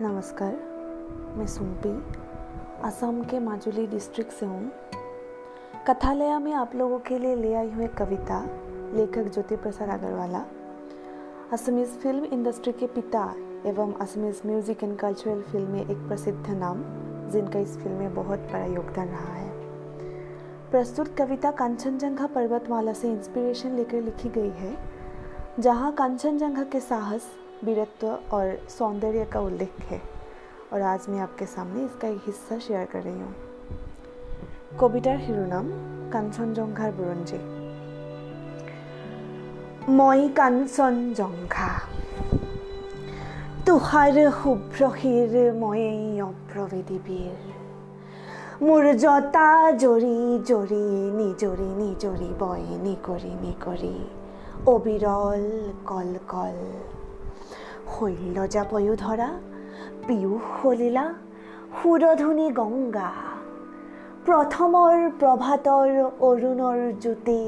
नमस्कार, मैं सुम्पी असम के माजुली डिस्ट्रिक्ट से हूँ। कथालया में आप लोगों के लिए ले आई हूँ एक कविता, लेखक ज्योति प्रसाद अग्रवाला। असमीज़ फ़िल्म इंडस्ट्री के पिता एवं Assamese music and cultural film में एक प्रसिद्ध नाम, जिनका इस फ़िल्म में बहुत बड़ा योगदान रहा है। प्रस्तुत कविता कांचनजंघा पर्वतमाला से इंस्पिरेशन लेकर लिखी गई है, जहाँ कांचनजंघा के साहस वीरत्व और सौंदर्य का उल्लेख है और आज मैं आपके सामने इसका एक हिस्सा शेयर कर रही हूँ কবিতাৰ শিৰোনাম কাঞ্চনজংঘাৰ বুৰঞ্জী মই কাঞ্চনজংঘা তুষাৰ শুভ্ৰশীৰ মই অপ্ৰবেদীবীৰ মোৰ জতা জৰি জৰি নিজৰি নিজৰি বয় নিকৰি নিকৰি অবিৰল কল কল শৈলজা পয়ো ধৰা পীয়ুষ সলিলা সুৰধুনী গংগা প্ৰথমৰ প্ৰভাতৰ অৰুণৰ জ্যোতি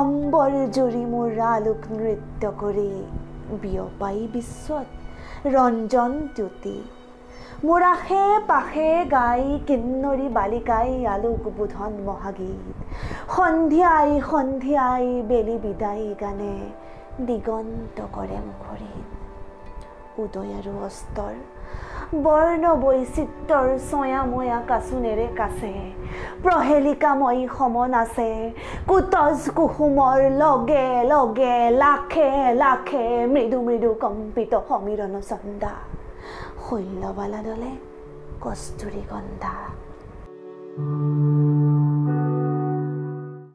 অম্বৰ জুৰি মোৰ আলোক নৃত্য কৰি বিয়পাই বিশ্বত ৰঞ্জন জ্যোতি। মোৰ আশে পাশে গাই কিন্নৰী বালিকাই আলোক বোধন মহাগীত। সন্ধিয়াই সন্ধিয়াই বেলি বিদায় গানে দিগন্ত কৰে মুখৰিত উদয় আৰু অস্তৰ। বৰ্ণ বৈচিত্ৰৰ ছয়াময়া কাচোনেৰে কাছে। প্ৰহেলিকাময়ী সমন আছে। কুতজ কুসুমৰ লগে লগে লাখে লাখে মৃদু মৃদু কম্পিত সমীৰণ চন্দা। শৈলবালা দলে কস্তুৰী গন্ধা